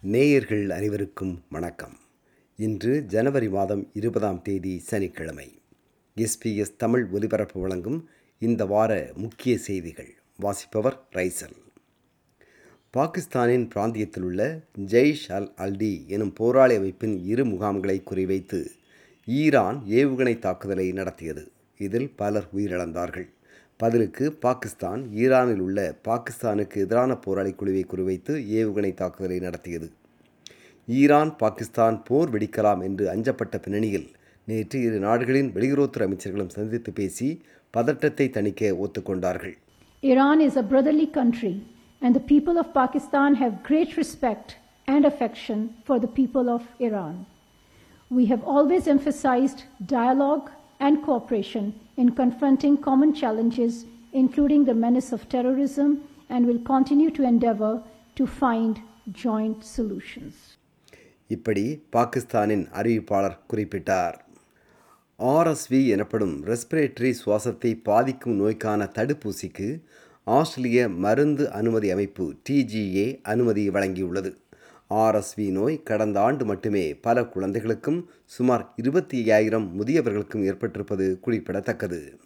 நேயர்கள் அனைவருக்கும் வணக்கம். இன்று ஜனவரி மாதம் இருபதாம் தேதி சனிக்கிழமை. எஸ்பிஎஸ் தமிழ் ஒலிபரப்பு வழங்கும் இந்த வார முக்கிய செய்திகள். வாசிப்பவர் ரைசல். பாகிஸ்தானின் பிராந்தியத்தில் உள்ள ஜெய்ஷ் அல் அல்டி எனும் போராளி அமைப்பின் இரு முகாம்களை குறிவைத்து ஈரான் ஏவுகணை தாக்குதலை நடத்தியது. இதில் பலர் உயிரிழந்தார்கள். பதிலுக்கு பாகிஸ்தான் ஈரானில் உள்ள பாகிஸ்தானுக்கு எதிரான போராளி குழுவை குறிவைத்து ஏவுகணை தாக்குதலை நடத்தியது ஈரான் பாகிஸ்தான் போர் வெடிக்கலாம் என்று அஞ்சப்பட்ட பின்னணியில் நேற்று இரு நாடுகளின் வெளியுறவுத்துறை அமைச்சர்களும் சந்தித்து பேசி பதட்டத்தை தணிக்க ஒத்துக்கொண்டார்கள் Iran is a brotherly country, and the people of Pakistan have great respect and affection for the people of Iran. We have always emphasized dialogue and cooperation in confronting common challenges, including the menace of terrorism, and will continue to endeavor to find joint solutions. இப்படி பாகிஸ்தானின் அறிவிப்பாளர் குறிப்பிட்டார் RSV எனப்படும் respiratory சுவாசத்தை பாதிக்கும் நோய்க்கான தடுப்பூசிக்கு ஆஸ்திரேலிய மருந்து அனுமதி அமைப்பு டிஜிஏ அனுமதி வழங்கியுள்ளது ஆர்எஸ்வி நோய் கடந்த ஆண்டு மட்டுமே பல குழந்தைகளுக்கும் சுமார் இருபத்தி ஐயாயிரம் முதியவர்களுக்கும் ஏற்பட்டிருப்பது குறிப்பிடத்தக்கது.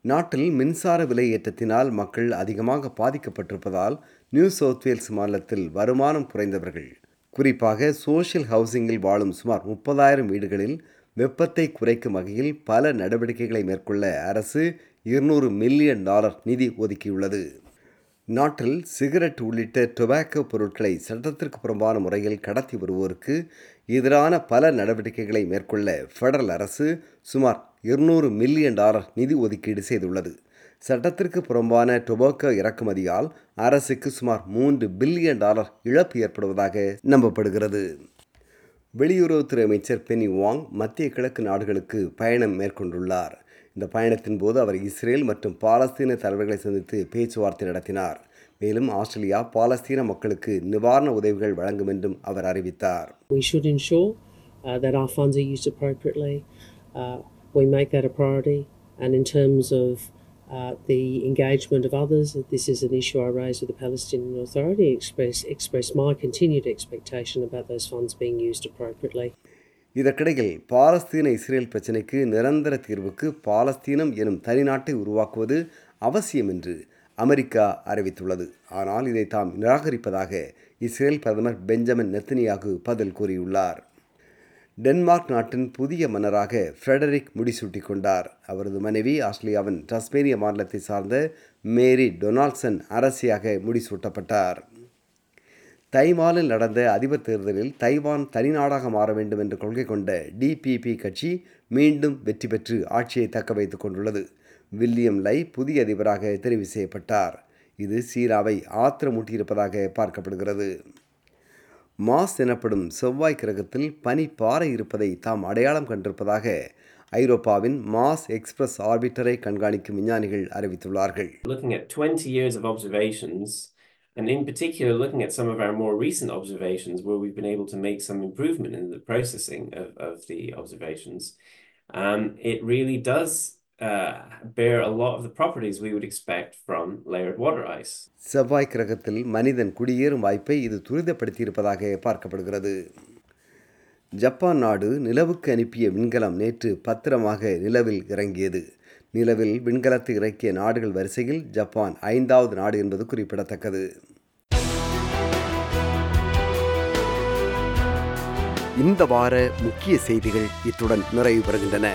நாட்டில் மின்சார விலை ஏற்றத்தினால் மக்கள் அதிகமாக பாதிக்கப்பட்டிருப்பதால் நியூ சவுத் வேல்ஸ் மாநிலத்தில் வருமானம் குறைந்தவர்கள். குறிப்பாக சோஷியல் ஹவுசிங்கில் வாழும் சுமார் முப்பதாயிரம் வீடுகளில் வெப்பத்தை குறைக்கும் வகையில் பல நடவடிக்கைகளை மேற்கொள்ள அரசு இருநூறு மில்லியன் டாலர் நிதி ஒதுக்கியுள்ளது. நாட்டில் சிகரெட் உள்ளிட்ட டொபாக்கோ பொருட்களை சட்டத்திற்கு புறம்பான முறையில் கடத்தி வருவோருக்கு எதிரான பல நடவடிக்கைகளை மேற்கொள்ள ஃபெடரல் அரசு சுமார் இருநூறு மில்லியன் டாலர் நிதி ஒதுக்கீடு செய்துள்ளது. சட்டத்திற்கு புறம்பான டொபாக்கோ இறக்குமதியால் அரசுக்கு சுமார் மூன்று பில்லியன் டாலர் இழப்பு ஏற்படுவதாக நம்பப்படுகிறது. வெளியுறவுத்துறை அமைச்சர் பெனி வாங் மத்திய கிழக்கு நாடுகளுக்கு பயணம் மேற்கொண்டுள்ளார். இந்த பயணத்தின் போது அவர் இஸ்ரேல் மற்றும் பாலஸ்தீன தலைவர்களை சந்தித்து பேச்சுவார்த்தை நடத்தினார் மேலும் ஆஸ்திரேலியா பாலஸ்தீன மக்களுக்கு நிவாரண உதவிகள் வழங்கும் என்றும் அவர் அறிவித்தார் We should ensure uh, that our funds are used appropriately. Uh, we make that a priority. And in terms of uh, the engagement of others, this is an issue I raised with the Palestinian Authority, express, express my continued expectation about those funds being used appropriately. இதற்கிடையில் பாலஸ்தீன Israel பிரச்சினைக்கு நிரந்தர தீர்வுக்கு பாலஸ்தீனம் எனும் தனிநாட்டை உருவாக்குவது அவசியம் என்று America அறிவித்துள்ளது. ஆனால் இதை தாம் நிராகரிப்பதாக இஸ்ரேல் பிரதமர் பெஞ்சமின் நெத்தனியாகு பதில் கூறியுள்ளார். டென்மார்க் நாட்டின் புதிய மன்னராக ஃப்ரெடரிக் முடிசூட்டி கொண்டார். அவரது மனைவி ஆஸ்திரேலியாவின் டஸ்மேனிய மாநிலத்தை சார்ந்த மேரி டொனால்ட்சன் அரசியாக முடிசூட்டப்பட்டார். தைவானில் நடந்த அதிபர் தேர்தலில் தைவான் தனிநாடாக மாற வேண்டும் என்ற கொள்கை கொண்ட டிபிபி கட்சி மீண்டும் வெற்றி பெற்று ஆட்சியை தக்க வைத்துக் கொண்டுள்ளது. வில்லியம் லை புதிய அதிபராக தெரிவு செய்யப்பட்டார். இது சீனாவை ஆத்திரமூட்டியிருப்பதாக பார்க்கப்படுகிறது. மாஸ் எனப்படும் செவ்வாய் கிரகத்தில் பனி பாறை இருப்பதை தாம் அடையாளம் கண்டிருப்பதாக ஐரோப்பாவின் மாஸ் எக்ஸ்பிரஸ் ஆர்பிட்டரை கண்காணிக்கும் விஞ்ஞானிகள் அறிவித்துள்ளார்கள். And in particular looking at some of our more recent observations where we've been able to make some improvement in the processing of, of the observations, um, it really does uh, bear a lot of the properties we would expect from layered water ice. செவ்வாய் கிரகத்தில் மனிதன் குடியேறும் வாய்ப்பை இது துரிதப்படுத்தியிருப்பதாக பார்க்கப்படுகிறது Japan நாடு நிலவுக்கு அனுப்பிய விண்கலம் நேற்று பத்திரமாக நிலவில் இறங்கியது நிலவில் விண்கலத்தை இறக்கிய நாடுகள் வரிசையில் ஜப்பான் ஐந்தாவது நாடு என்பது குறிப்பிடத்தக்கது. இந்த வார முக்கிய செய்திகள் இத்துடன் நிறைவு பெறுகின்றன